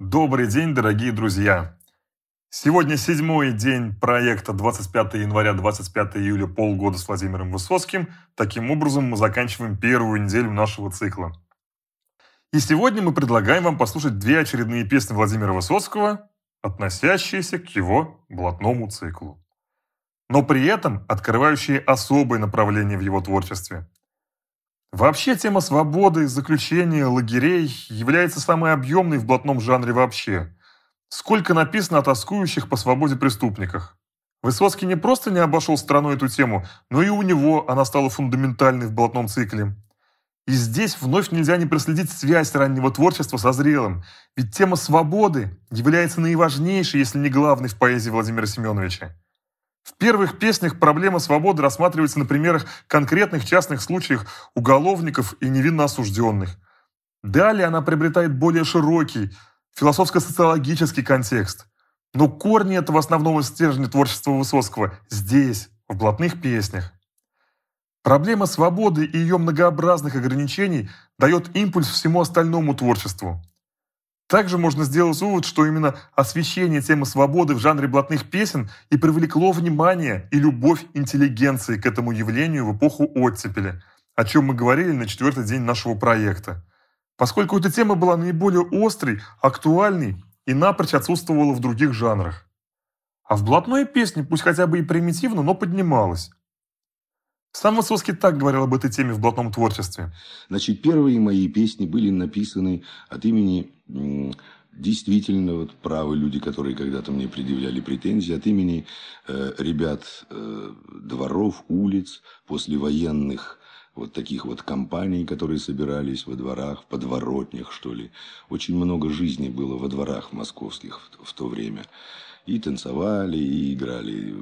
Добрый день, дорогие друзья! Сегодня седьмой день проекта 25 января 25 июля полгода с Владимиром Высоцким. Таким образом, мы заканчиваем первую неделю нашего цикла. И сегодня мы предлагаем вам послушать две очередные песни Владимира Высоцкого, относящиеся к его блатному циклу. Но при этом открывающие особое направление в его творчестве. Вообще тема свободы, заключения, лагерей является самой объемной в блатном жанре вообще – Сколько написано о тоскующих по свободе преступниках. Высоцкий не просто не обошел стороной эту тему, но и у него она стала фундаментальной в блатном цикле. И здесь вновь нельзя не проследить связь раннего творчества со зрелым, ведь тема свободы является наиважнейшей, если не главной в поэзии Владимира Семеновича. В первых песнях проблема свободы рассматривается на примерах конкретных частных случаев уголовников и невинно осужденных. Далее она приобретает более широкий, философско-социологический контекст. Но корни этого основного стержня творчества Высоцкого здесь, в блатных песнях. Проблема свободы и ее многообразных ограничений дает импульс всему остальному творчеству. Также можно сделать вывод, что именно освещение темы свободы в жанре блатных песен и привлекло внимание и любовь интеллигенции к этому явлению в эпоху оттепели, о чем мы говорили на четвертый день нашего проекта поскольку эта тема была наиболее острой, актуальной и напрочь отсутствовала в других жанрах. А в блатной песне, пусть хотя бы и примитивно, но поднималась. Сам Высоцкий так говорил об этой теме в блатном творчестве. Значит, первые мои песни были написаны от имени действительно вот правы люди, которые когда-то мне предъявляли претензии, от имени э, ребят э, дворов, улиц, послевоенных вот таких вот компаний, которые собирались во дворах, в подворотнях, что ли. Очень много жизни было во дворах московских в, в то время. И танцевали, и играли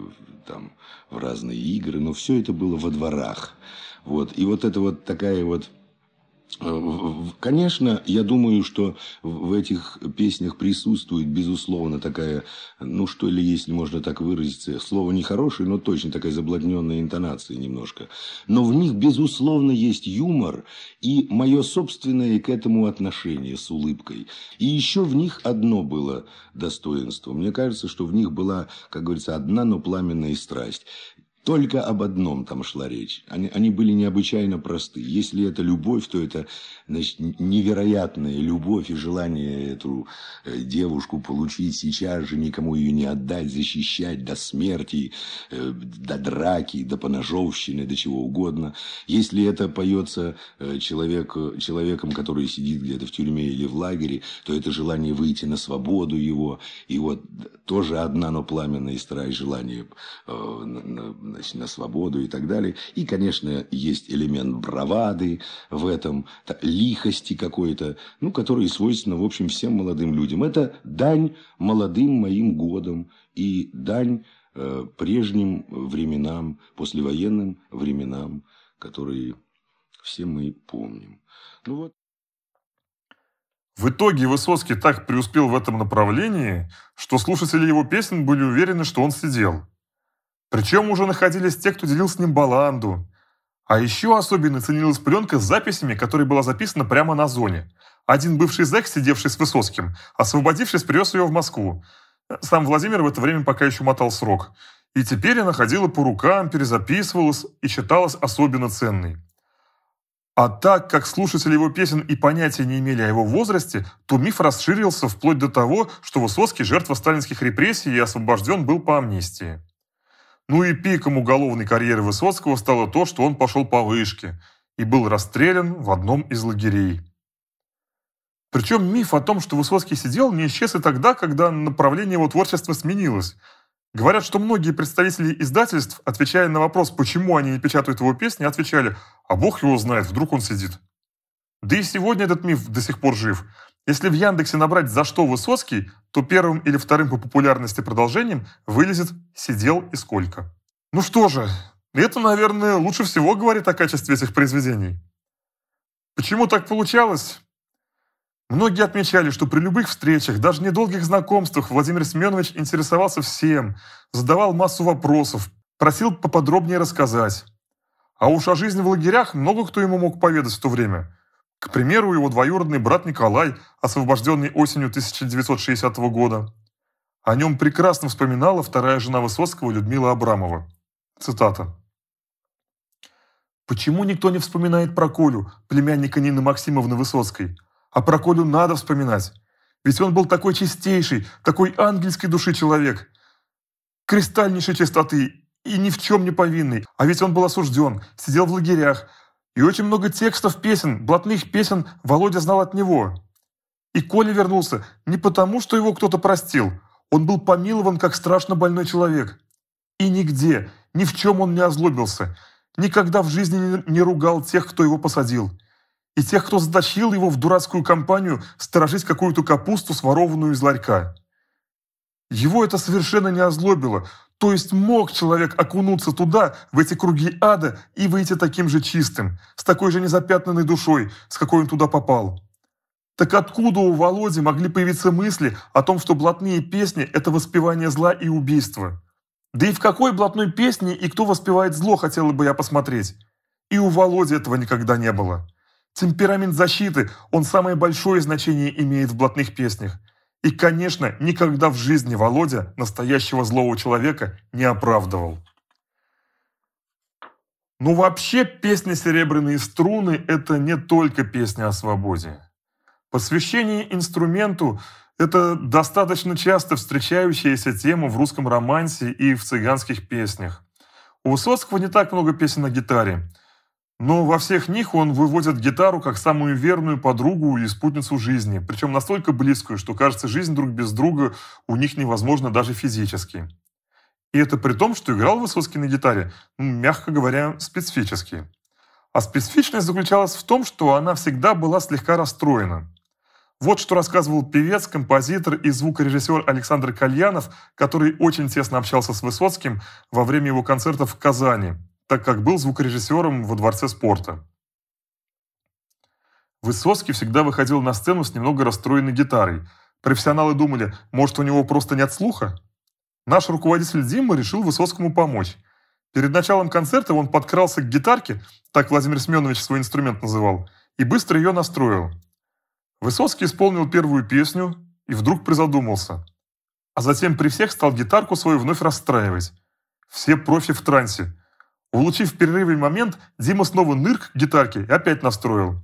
там в разные игры, но все это было во дворах. Вот. И вот это вот такая вот Конечно, я думаю, что в этих песнях присутствует, безусловно, такая, ну что ли, если можно так выразиться, слово нехорошее, но точно такая заблудненная интонация немножко. Но в них, безусловно, есть юмор и мое собственное к этому отношение с улыбкой. И еще в них одно было достоинство. Мне кажется, что в них была, как говорится, одна, но пламенная страсть. Только об одном там шла речь. Они, они были необычайно просты. Если это любовь, то это значит, невероятная любовь и желание эту э, девушку получить сейчас же, никому ее не отдать, защищать до смерти, э, до драки, до поножовщины, до чего угодно. Если это поется э, человек, человеком, который сидит где-то в тюрьме или в лагере, то это желание выйти на свободу его. И вот тоже одна, но пламенная страсть, желание значит, на свободу и так далее. И, конечно, есть элемент бравады в этом, лихости какой-то, ну, который свойственно, в общем, всем молодым людям. Это дань молодым моим годам и дань э, прежним временам, послевоенным временам, которые все мы помним. Ну вот. В итоге Высоцкий так преуспел в этом направлении, что слушатели его песен были уверены, что он сидел. Причем уже находились те, кто делил с ним баланду. А еще особенно ценилась пленка с записями, которая была записана прямо на зоне. Один бывший зэк, сидевший с Высоцким, освободившись, привез ее в Москву. Сам Владимир в это время пока еще мотал срок. И теперь она ходила по рукам, перезаписывалась и считалась особенно ценной. А так как слушатели его песен и понятия не имели о его возрасте, то миф расширился вплоть до того, что Высоцкий жертва сталинских репрессий и освобожден был по амнистии. Ну и пиком уголовной карьеры Высоцкого стало то, что он пошел по вышке и был расстрелян в одном из лагерей. Причем миф о том, что Высоцкий сидел, не исчез и тогда, когда направление его творчества сменилось. Говорят, что многие представители издательств, отвечая на вопрос, почему они не печатают его песни, отвечали, а бог его знает, вдруг он сидит. Да и сегодня этот миф до сих пор жив – если в Яндексе набрать «За что Высоцкий», то первым или вторым по популярности продолжением вылезет «Сидел и сколько». Ну что же, это, наверное, лучше всего говорит о качестве этих произведений. Почему так получалось? Многие отмечали, что при любых встречах, даже недолгих знакомствах, Владимир Семенович интересовался всем, задавал массу вопросов, просил поподробнее рассказать. А уж о жизни в лагерях много кто ему мог поведать в то время. К примеру, его двоюродный брат Николай, освобожденный осенью 1960 года. О нем прекрасно вспоминала вторая жена Высоцкого Людмила Абрамова. Цитата. «Почему никто не вспоминает про Колю, племянника Нины Максимовны Высоцкой? А про Колю надо вспоминать. Ведь он был такой чистейший, такой ангельской души человек, кристальнейшей чистоты и ни в чем не повинный. А ведь он был осужден, сидел в лагерях, и очень много текстов песен, блатных песен Володя знал от него. И Коля вернулся не потому, что его кто-то простил. Он был помилован как страшно больной человек. И нигде, ни в чем он не озлобился. Никогда в жизни не ругал тех, кто его посадил. И тех, кто затащил его в дурацкую компанию сторожить какую-то капусту, сворованную из ларька. Его это совершенно не озлобило. То есть мог человек окунуться туда, в эти круги ада, и выйти таким же чистым, с такой же незапятнанной душой, с какой он туда попал. Так откуда у Володи могли появиться мысли о том, что блатные песни – это воспевание зла и убийства? Да и в какой блатной песне и кто воспевает зло, хотела бы я посмотреть. И у Володи этого никогда не было. Темперамент защиты, он самое большое значение имеет в блатных песнях. И, конечно, никогда в жизни Володя настоящего злого человека не оправдывал. Ну вообще песня «Серебряные струны» – это не только песня о свободе. Посвящение инструменту – это достаточно часто встречающаяся тема в русском романсе и в цыганских песнях. У Высоцкого не так много песен на гитаре – но во всех них он выводит гитару как самую верную подругу и спутницу жизни, причем настолько близкую, что кажется, жизнь друг без друга у них невозможна даже физически. И это при том, что играл Высоцкий на гитаре, мягко говоря, специфически. А специфичность заключалась в том, что она всегда была слегка расстроена. Вот что рассказывал певец, композитор и звукорежиссер Александр Кальянов, который очень тесно общался с Высоцким во время его концертов в Казани – так как был звукорежиссером во Дворце спорта. Высоцкий всегда выходил на сцену с немного расстроенной гитарой. Профессионалы думали, может, у него просто нет слуха? Наш руководитель Дима решил Высоцкому помочь. Перед началом концерта он подкрался к гитарке, так Владимир Семенович свой инструмент называл, и быстро ее настроил. Высоцкий исполнил первую песню и вдруг призадумался. А затем при всех стал гитарку свою вновь расстраивать. Все профи в трансе. Улучив в перерыве момент, Дима снова нырк к гитарке и опять настроил.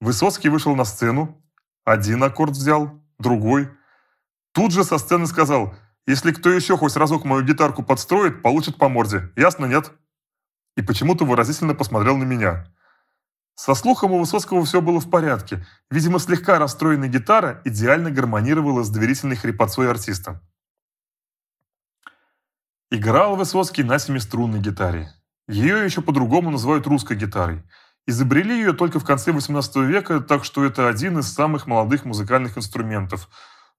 Высоцкий вышел на сцену, один аккорд взял, другой. Тут же со сцены сказал, если кто еще хоть разок мою гитарку подстроит, получит по морде. Ясно, нет? И почему-то выразительно посмотрел на меня. Со слухом у Высоцкого все было в порядке. Видимо, слегка расстроенная гитара идеально гармонировала с доверительной хрипотцой артиста. Играл Высоцкий на семиструнной гитаре. Ее еще по-другому называют русской гитарой. Изобрели ее только в конце XVIII века, так что это один из самых молодых музыкальных инструментов.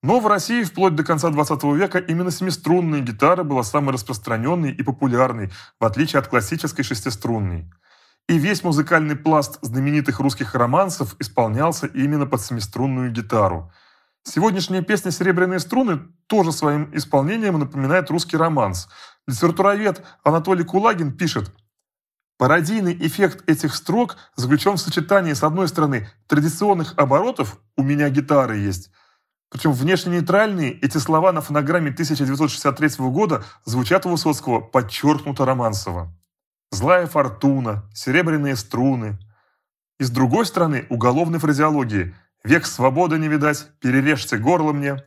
Но в России вплоть до конца XX века именно семиструнная гитара была самой распространенной и популярной, в отличие от классической шестиструнной. И весь музыкальный пласт знаменитых русских романсов исполнялся именно под семиструнную гитару. Сегодняшняя песня «Серебряные струны» тоже своим исполнением напоминает русский романс – Литературовед Анатолий Кулагин пишет, Пародийный эффект этих строк заключен в сочетании, с одной стороны, традиционных оборотов «у меня гитара есть», причем внешне нейтральные эти слова на фонограмме 1963 года звучат у Высоцкого подчеркнуто романсово. «Злая фортуна», «Серебряные струны». И с другой стороны, уголовной фразеологии «Век свободы не видать», «Перережьте горло мне»,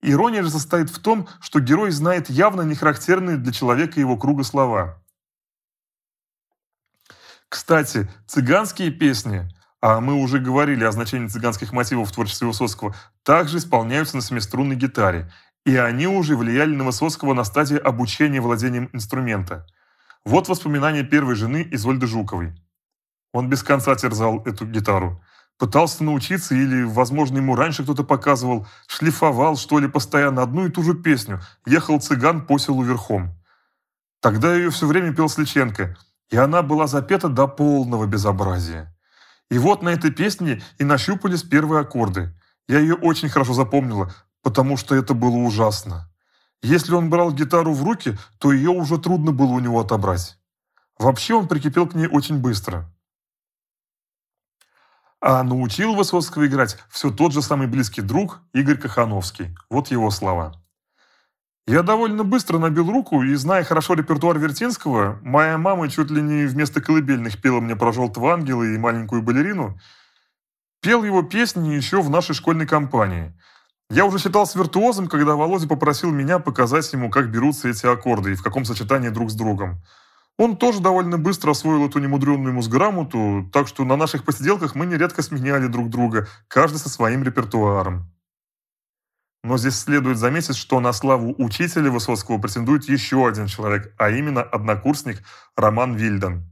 Ирония же состоит в том, что герой знает явно не характерные для человека его круга слова. Кстати, цыганские песни, а мы уже говорили о значении цыганских мотивов в творчестве Высоцкого, также исполняются на семиструнной гитаре, и они уже влияли на Высоцкого на стадии обучения владением инструмента. Вот воспоминания первой жены Изольды Жуковой. Он без конца терзал эту гитару. Пытался научиться или, возможно, ему раньше кто-то показывал, шлифовал, что ли, постоянно одну и ту же песню «Ехал цыган по селу верхом». Тогда ее все время пел Сличенко, и она была запета до полного безобразия. И вот на этой песне и нащупались первые аккорды. Я ее очень хорошо запомнила, потому что это было ужасно. Если он брал гитару в руки, то ее уже трудно было у него отобрать. Вообще он прикипел к ней очень быстро. А научил Высоцкого играть все тот же самый близкий друг Игорь Кахановский. Вот его слова. Я довольно быстро набил руку, и, зная хорошо репертуар Вертинского, моя мама чуть ли не вместо колыбельных пела мне про «Желтого ангела» и «Маленькую балерину», пел его песни еще в нашей школьной компании. Я уже считался виртуозом, когда Володя попросил меня показать ему, как берутся эти аккорды и в каком сочетании друг с другом. Он тоже довольно быстро освоил эту немудренную музграмоту, так что на наших посиделках мы нередко сменяли друг друга, каждый со своим репертуаром. Но здесь следует заметить, что на славу учителя Высоцкого претендует еще один человек, а именно однокурсник Роман Вильден.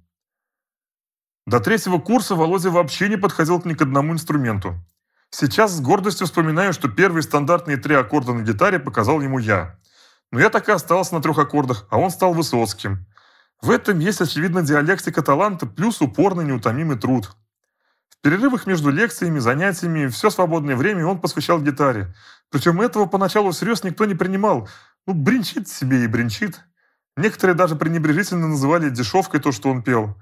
До третьего курса Володя вообще не подходил ни к одному инструменту. Сейчас с гордостью вспоминаю, что первые стандартные три аккорда на гитаре показал ему я. Но я так и остался на трех аккордах, а он стал Высоцким. В этом есть, очевидно, диалектика таланта плюс упорный неутомимый труд. В перерывах между лекциями, занятиями, все свободное время он посвящал гитаре. Причем этого поначалу всерьез никто не принимал. Ну, бренчит себе и бренчит. Некоторые даже пренебрежительно называли дешевкой то, что он пел.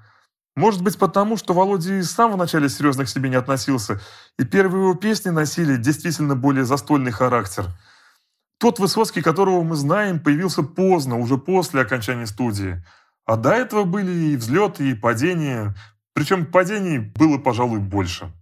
Может быть, потому, что Володя и с самого начала серьезно к себе не относился, и первые его песни носили действительно более застольный характер. Тот Высоцкий, которого мы знаем, появился поздно, уже после окончания студии. А до этого были и взлеты, и падения, причем падений было, пожалуй, больше.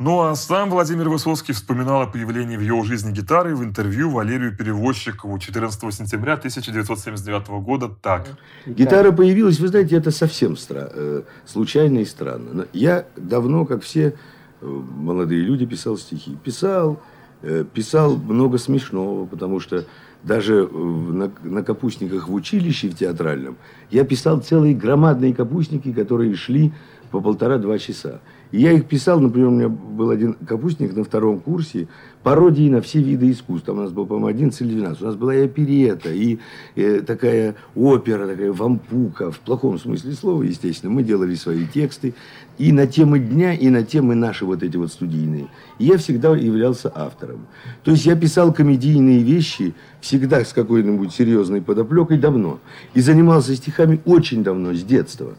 Ну а сам Владимир Высоцкий вспоминал о появлении в его жизни гитары в интервью Валерию Перевозчикову 14 сентября 1979 года так. Гитара появилась, вы знаете, это совсем стра- э, случайно и странно. Я давно, как все э, молодые люди, писал стихи. Писал, э, писал много смешного, потому что даже на, на капустниках в училище в театральном я писал целые громадные капустники, которые шли по полтора-два часа. И я их писал, например, у меня был один капустник на втором курсе, пародии на все виды искусств. Там у нас был, по-моему, 11 или 12. У нас была и оперета, и э, такая опера, такая вампука, в плохом смысле слова, естественно. Мы делали свои тексты и на темы дня, и на темы наши вот эти вот студийные. И я всегда являлся автором. То есть я писал комедийные вещи всегда с какой-нибудь серьезной подоплекой давно. И занимался стихами очень давно, с детства.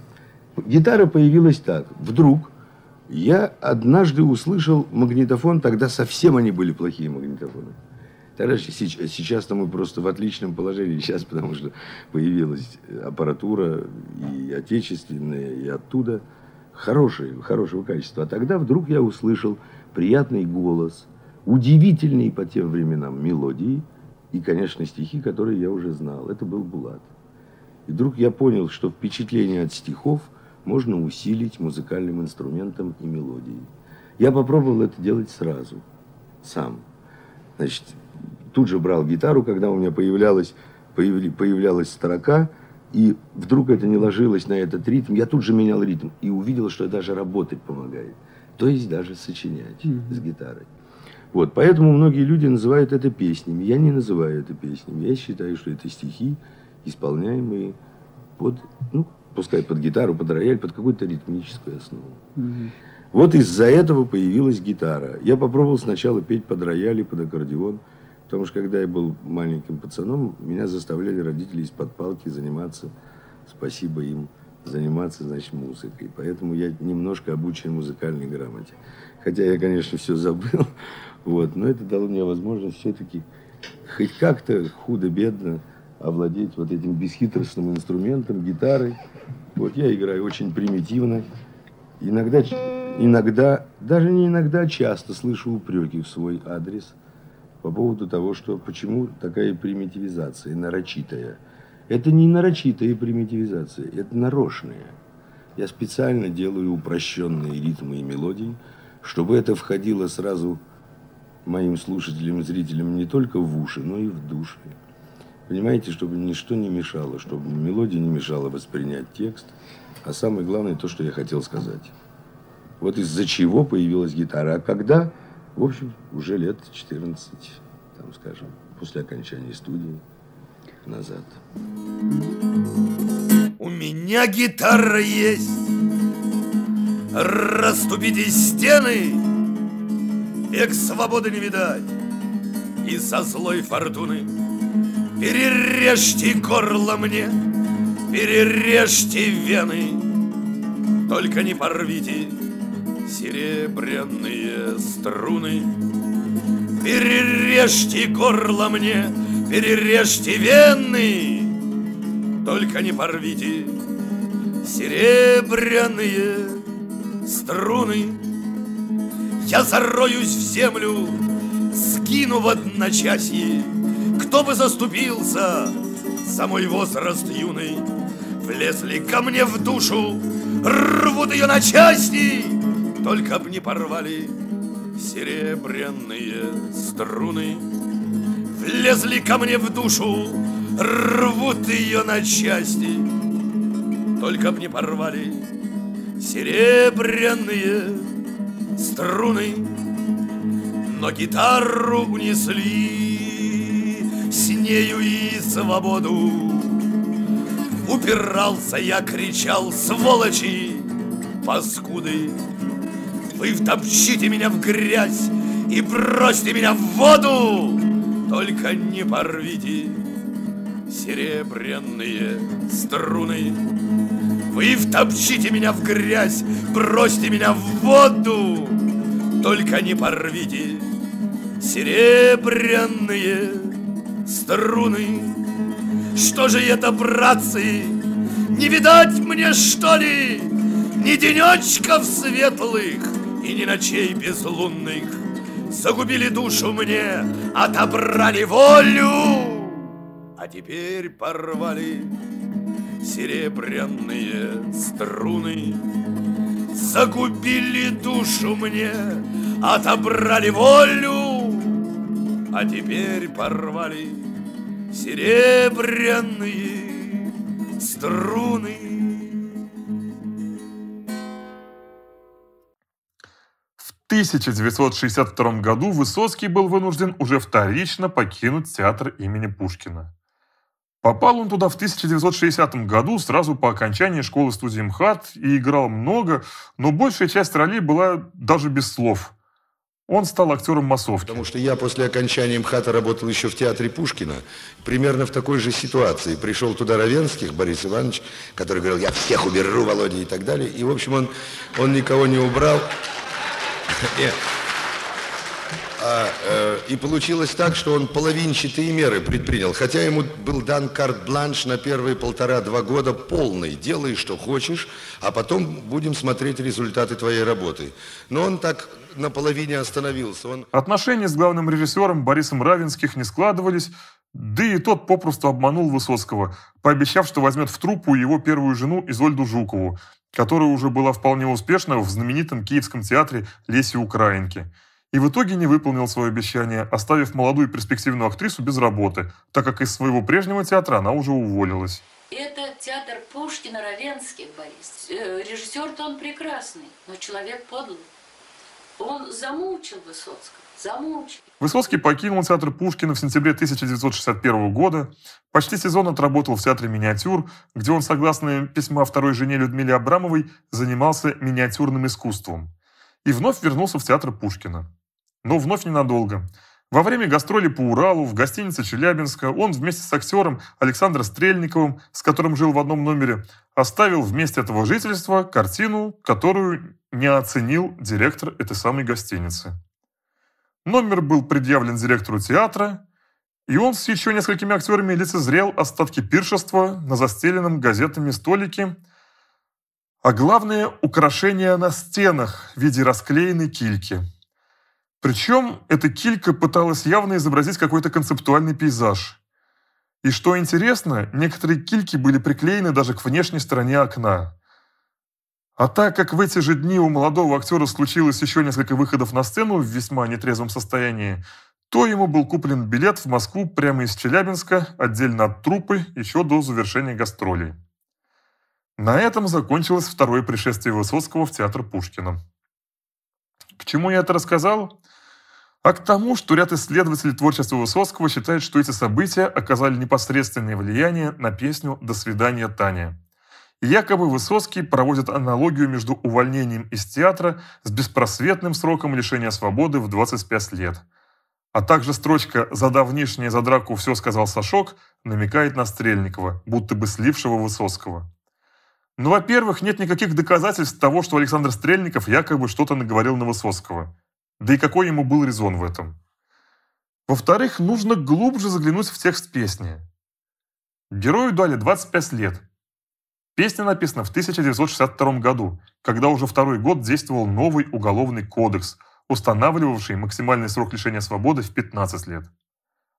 Гитара появилась так. Вдруг я однажды услышал магнитофон, тогда совсем они были плохие магнитофоны. Тогда сейчас-то мы просто в отличном положении сейчас, потому что появилась аппаратура и отечественная, и оттуда хорошие, хорошего качества. А тогда вдруг я услышал приятный голос, удивительные по тем временам мелодии и, конечно, стихи, которые я уже знал. Это был Булат. И вдруг я понял, что впечатление от стихов – можно усилить музыкальным инструментом и мелодией. Я попробовал это делать сразу, сам. Значит, тут же брал гитару, когда у меня появлялась, появля, появлялась строка, и вдруг это не ложилось на этот ритм, я тут же менял ритм и увидел, что даже работать помогает. То есть даже сочинять mm-hmm. с гитарой. Вот, поэтому многие люди называют это песнями. Я не называю это песнями. Я считаю, что это стихи, исполняемые под, ну, пускай под гитару, под рояль, под какую-то ритмическую основу. Угу. Вот из-за этого появилась гитара. Я попробовал сначала петь под рояль и под аккордеон, потому что когда я был маленьким пацаном, меня заставляли родители из-под палки заниматься, спасибо им, заниматься, значит, музыкой. Поэтому я немножко обучен музыкальной грамоте. Хотя я, конечно, все забыл, вот, но это дало мне возможность все-таки хоть как-то худо-бедно овладеть вот этим бесхитростным инструментом, гитарой. Вот я играю очень примитивно. Иногда, иногда, даже не иногда, часто слышу упреки в свой адрес по поводу того, что почему такая примитивизация, нарочитая. Это не нарочитая примитивизация, это нарочная. Я специально делаю упрощенные ритмы и мелодии, чтобы это входило сразу моим слушателям и зрителям не только в уши, но и в души. Понимаете, чтобы ничто не мешало, чтобы мелодия не мешала воспринять текст. А самое главное, то, что я хотел сказать. Вот из-за чего появилась гитара. А когда? В общем, уже лет 14, там, скажем, после окончания студии назад. У меня гитара есть, расступите стены, век свободы не видать, и со злой фортуны Перережьте горло мне, перережьте вены, Только не порвите серебряные струны. Перережьте горло мне, перережьте вены, только не порвите серебряные струны. Я зароюсь в землю, скину в одночасье, кто бы заступился за мой возраст юный, влезли ко мне в душу, рвут ее на части, только б не порвали серебряные струны. Влезли ко мне в душу, рвут ее на части, только б не порвали серебряные струны. Но гитару унесли, нею и свободу. Упирался я, кричал, сволочи, паскуды. Вы втопчите меня в грязь и бросьте меня в воду, Только не порвите серебряные струны. Вы втопчите меня в грязь, бросьте меня в воду, Только не порвите серебряные струны. Что же это, братцы, не видать мне, что ли, Ни денечков светлых, и ни ночей безлунных? Загубили душу мне, отобрали волю А теперь порвали серебряные струны. Загубили душу мне, отобрали волю А теперь порвали серебряные струны 1962 году Высоцкий был вынужден уже вторично покинуть театр имени Пушкина. Попал он туда в 1960 году, сразу по окончании школы студии МХАТ, и играл много, но большая часть ролей была даже без слов. Он стал актером массовки. Потому что я после окончания МХАТа работал еще в театре Пушкина, примерно в такой же ситуации. Пришел туда Равенских, Борис Иванович, который говорил, я всех уберу, Володя, и так далее. И, в общем, он, он никого не убрал. А, э, и получилось так, что он половинчатые меры предпринял. Хотя ему был дан карт-бланш на первые полтора-два года полный. Делай, что хочешь, а потом будем смотреть результаты твоей работы. Но он так наполовине остановился. Он... Отношения с главным режиссером Борисом Равинских не складывались, да и тот попросту обманул Высоцкого, пообещав, что возьмет в труппу его первую жену Изольду Жукову, которая уже была вполне успешна в знаменитом Киевском театре Леси Украинки. И в итоге не выполнил свое обещание, оставив молодую перспективную актрису без работы, так как из своего прежнего театра она уже уволилась. Это театр Пушкина, Равенских, Борис. Э, режиссер-то он прекрасный, но человек подлый. Он замучил Высоцкого, замучил. Высоцкий покинул театр Пушкина в сентябре 1961 года, почти сезон отработал в театре «Миниатюр», где он, согласно письма второй жене Людмиле Абрамовой, занимался миниатюрным искусством. И вновь вернулся в театр Пушкина. Но вновь ненадолго. Во время гастролей по Уралу в гостинице Челябинска он вместе с актером Александром Стрельниковым, с которым жил в одном номере, оставил вместе этого жительства картину, которую не оценил директор этой самой гостиницы. Номер был предъявлен директору театра, и он с еще несколькими актерами лицезрел остатки пиршества на застеленном газетами столике, а главное – украшения на стенах в виде расклеенной кильки. Причем эта килька пыталась явно изобразить какой-то концептуальный пейзаж. И что интересно, некоторые кильки были приклеены даже к внешней стороне окна. А так как в эти же дни у молодого актера случилось еще несколько выходов на сцену в весьма нетрезвом состоянии, то ему был куплен билет в Москву прямо из Челябинска, отдельно от трупы, еще до завершения гастролей. На этом закончилось второе пришествие Высоцкого в театр Пушкина. К чему я это рассказал? А к тому, что ряд исследователей творчества Высоцкого считают, что эти события оказали непосредственное влияние на песню «До свидания, Таня». Якобы Высоцкий проводит аналогию между увольнением из театра с беспросветным сроком лишения свободы в 25 лет. А также строчка «За давнишнее за драку все сказал Сашок» намекает на Стрельникова, будто бы слившего Высоцкого. Ну, во-первых, нет никаких доказательств того, что Александр Стрельников якобы что-то наговорил на Высоцкого. Да и какой ему был резон в этом? Во-вторых, нужно глубже заглянуть в текст песни. Герою дали 25 лет. Песня написана в 1962 году, когда уже второй год действовал новый уголовный кодекс, устанавливавший максимальный срок лишения свободы в 15 лет.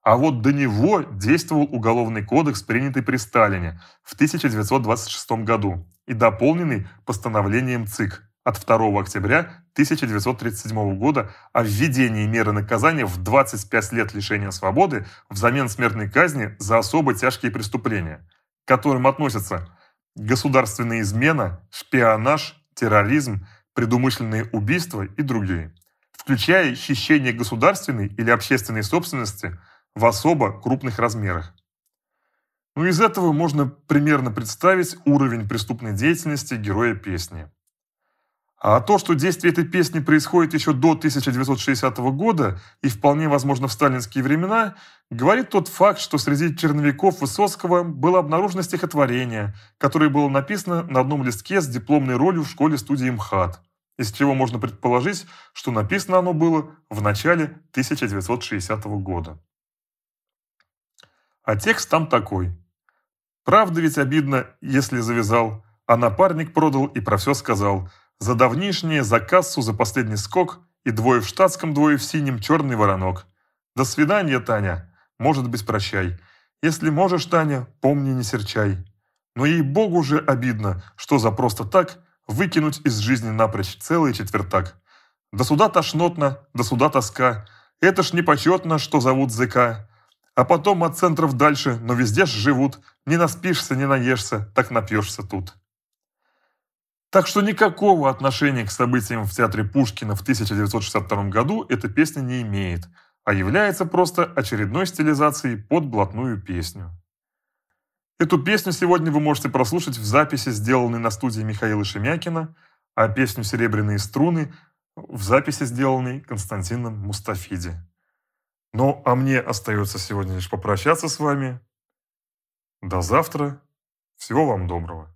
А вот до него действовал Уголовный кодекс, принятый при Сталине в 1926 году и дополненный постановлением ЦИК от 2 октября 1937 года о введении меры наказания в 25 лет лишения свободы взамен смертной казни за особо тяжкие преступления, к которым относятся государственная измена, шпионаж, терроризм, предумышленные убийства и другие, включая хищение государственной или общественной собственности – в особо крупных размерах. Ну, из этого можно примерно представить уровень преступной деятельности героя песни. А то, что действие этой песни происходит еще до 1960 года и вполне возможно в сталинские времена, говорит тот факт, что среди черновиков Высоцкого было обнаружено стихотворение, которое было написано на одном листке с дипломной ролью в школе-студии МХАТ, из чего можно предположить, что написано оно было в начале 1960 года. А текст там такой. Правда ведь обидно, если завязал, а напарник продал и про все сказал. За давнишнее, за кассу, за последний скок, и двое в штатском, двое в синем, черный воронок. До свидания, Таня. Может быть, прощай. Если можешь, Таня, помни, не серчай. Но ей-богу же обидно, что за просто так выкинуть из жизни напрочь целый четвертак. До суда тошнотно, до суда тоска. Это ж непочетно, что зовут ЗК. А потом от центров дальше, но везде ж живут. Не наспишься, не наешься, так напьешься тут. Так что никакого отношения к событиям в театре Пушкина в 1962 году эта песня не имеет, а является просто очередной стилизацией под блатную песню. Эту песню сегодня вы можете прослушать в записи, сделанной на студии Михаила Шемякина, а песню «Серебряные струны» в записи, сделанной Константином Мустафиди. Ну, а мне остается сегодня лишь попрощаться с вами. До завтра. Всего вам доброго.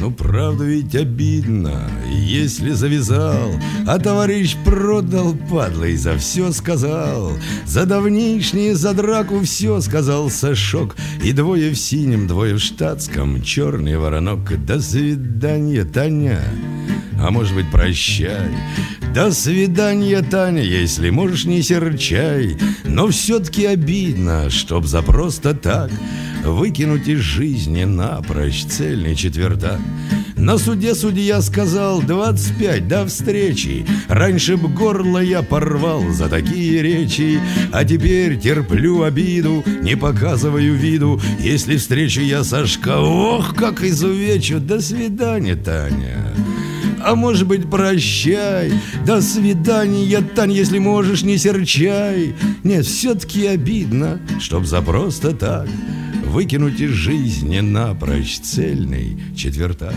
Ну, правда ведь обидно, если завязал, А товарищ продал, падла, и за все сказал. За давнишнее, за драку все сказал Сашок, И двое в синем, двое в штатском, черный воронок. До свидания, Таня, а может быть, прощай. До свидания, Таня, если можешь, не серчай Но все-таки обидно, чтоб за просто так Выкинуть из жизни напрочь цельный четвертак. На суде судья сказал 25 до встречи Раньше б горло я порвал за такие речи. А теперь терплю обиду, не показываю виду. Если встречу я Сашка, ох, как изувечу. До свидания, Таня. А может быть прощай. До свидания, Тань, если можешь, не серчай. Нет, все-таки обидно, чтоб за просто так Выкинуть из жизни напрочь цельный четвертак